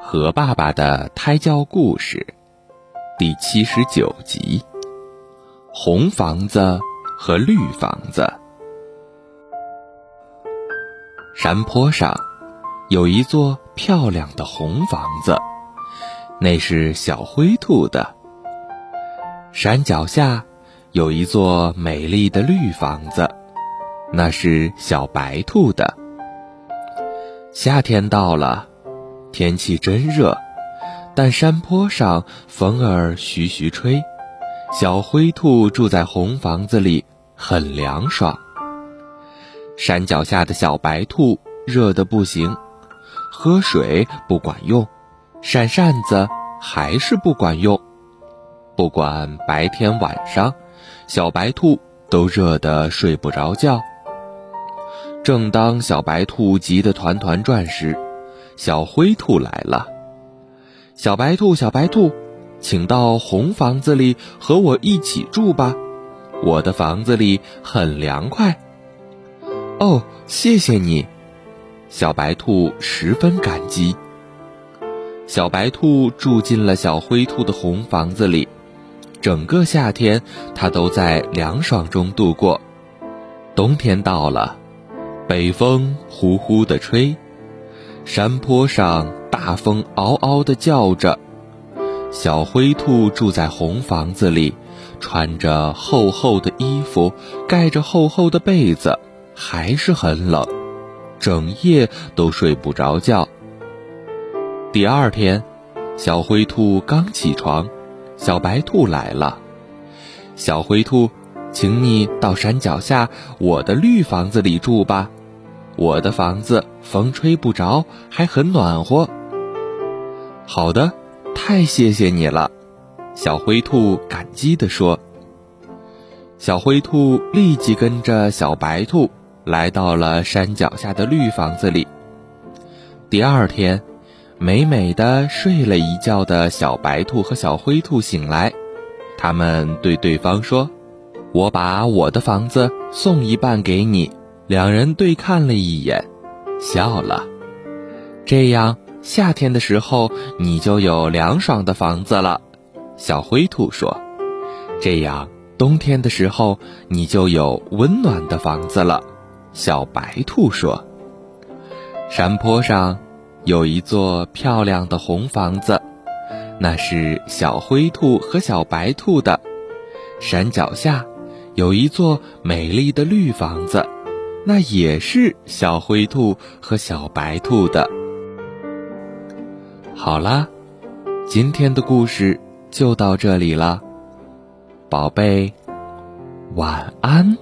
和爸爸的胎教故事第七十九集：红房子和绿房子。山坡上有一座漂亮的红房子，那是小灰兔的。山脚下有一座美丽的绿房子，那是小白兔的。夏天到了。天气真热，但山坡上风儿徐徐吹，小灰兔住在红房子里，很凉爽。山脚下的小白兔热得不行，喝水不管用，扇扇子还是不管用。不管白天晚上，小白兔都热得睡不着觉。正当小白兔急得团团转时，小灰兔来了，小白兔，小白兔，请到红房子里和我一起住吧，我的房子里很凉快。哦，谢谢你，小白兔十分感激。小白兔住进了小灰兔的红房子里，整个夏天它都在凉爽中度过。冬天到了，北风呼呼地吹。山坡上，大风嗷嗷地叫着。小灰兔住在红房子里，穿着厚厚的衣服，盖着厚厚的被子，还是很冷，整夜都睡不着觉。第二天，小灰兔刚起床，小白兔来了。小灰兔，请你到山脚下我的绿房子里住吧。我的房子风吹不着，还很暖和。好的，太谢谢你了，小灰兔感激地说。小灰兔立即跟着小白兔来到了山脚下的绿房子里。第二天，美美的睡了一觉的小白兔和小灰兔醒来，他们对对方说：“我把我的房子送一半给你。”两人对看了一眼，笑了。这样，夏天的时候你就有凉爽的房子了。小灰兔说：“这样，冬天的时候你就有温暖的房子了。”小白兔说：“山坡上有一座漂亮的红房子，那是小灰兔和小白兔的。山脚下有一座美丽的绿房子。”那也是小灰兔和小白兔的。好啦，今天的故事就到这里了，宝贝，晚安。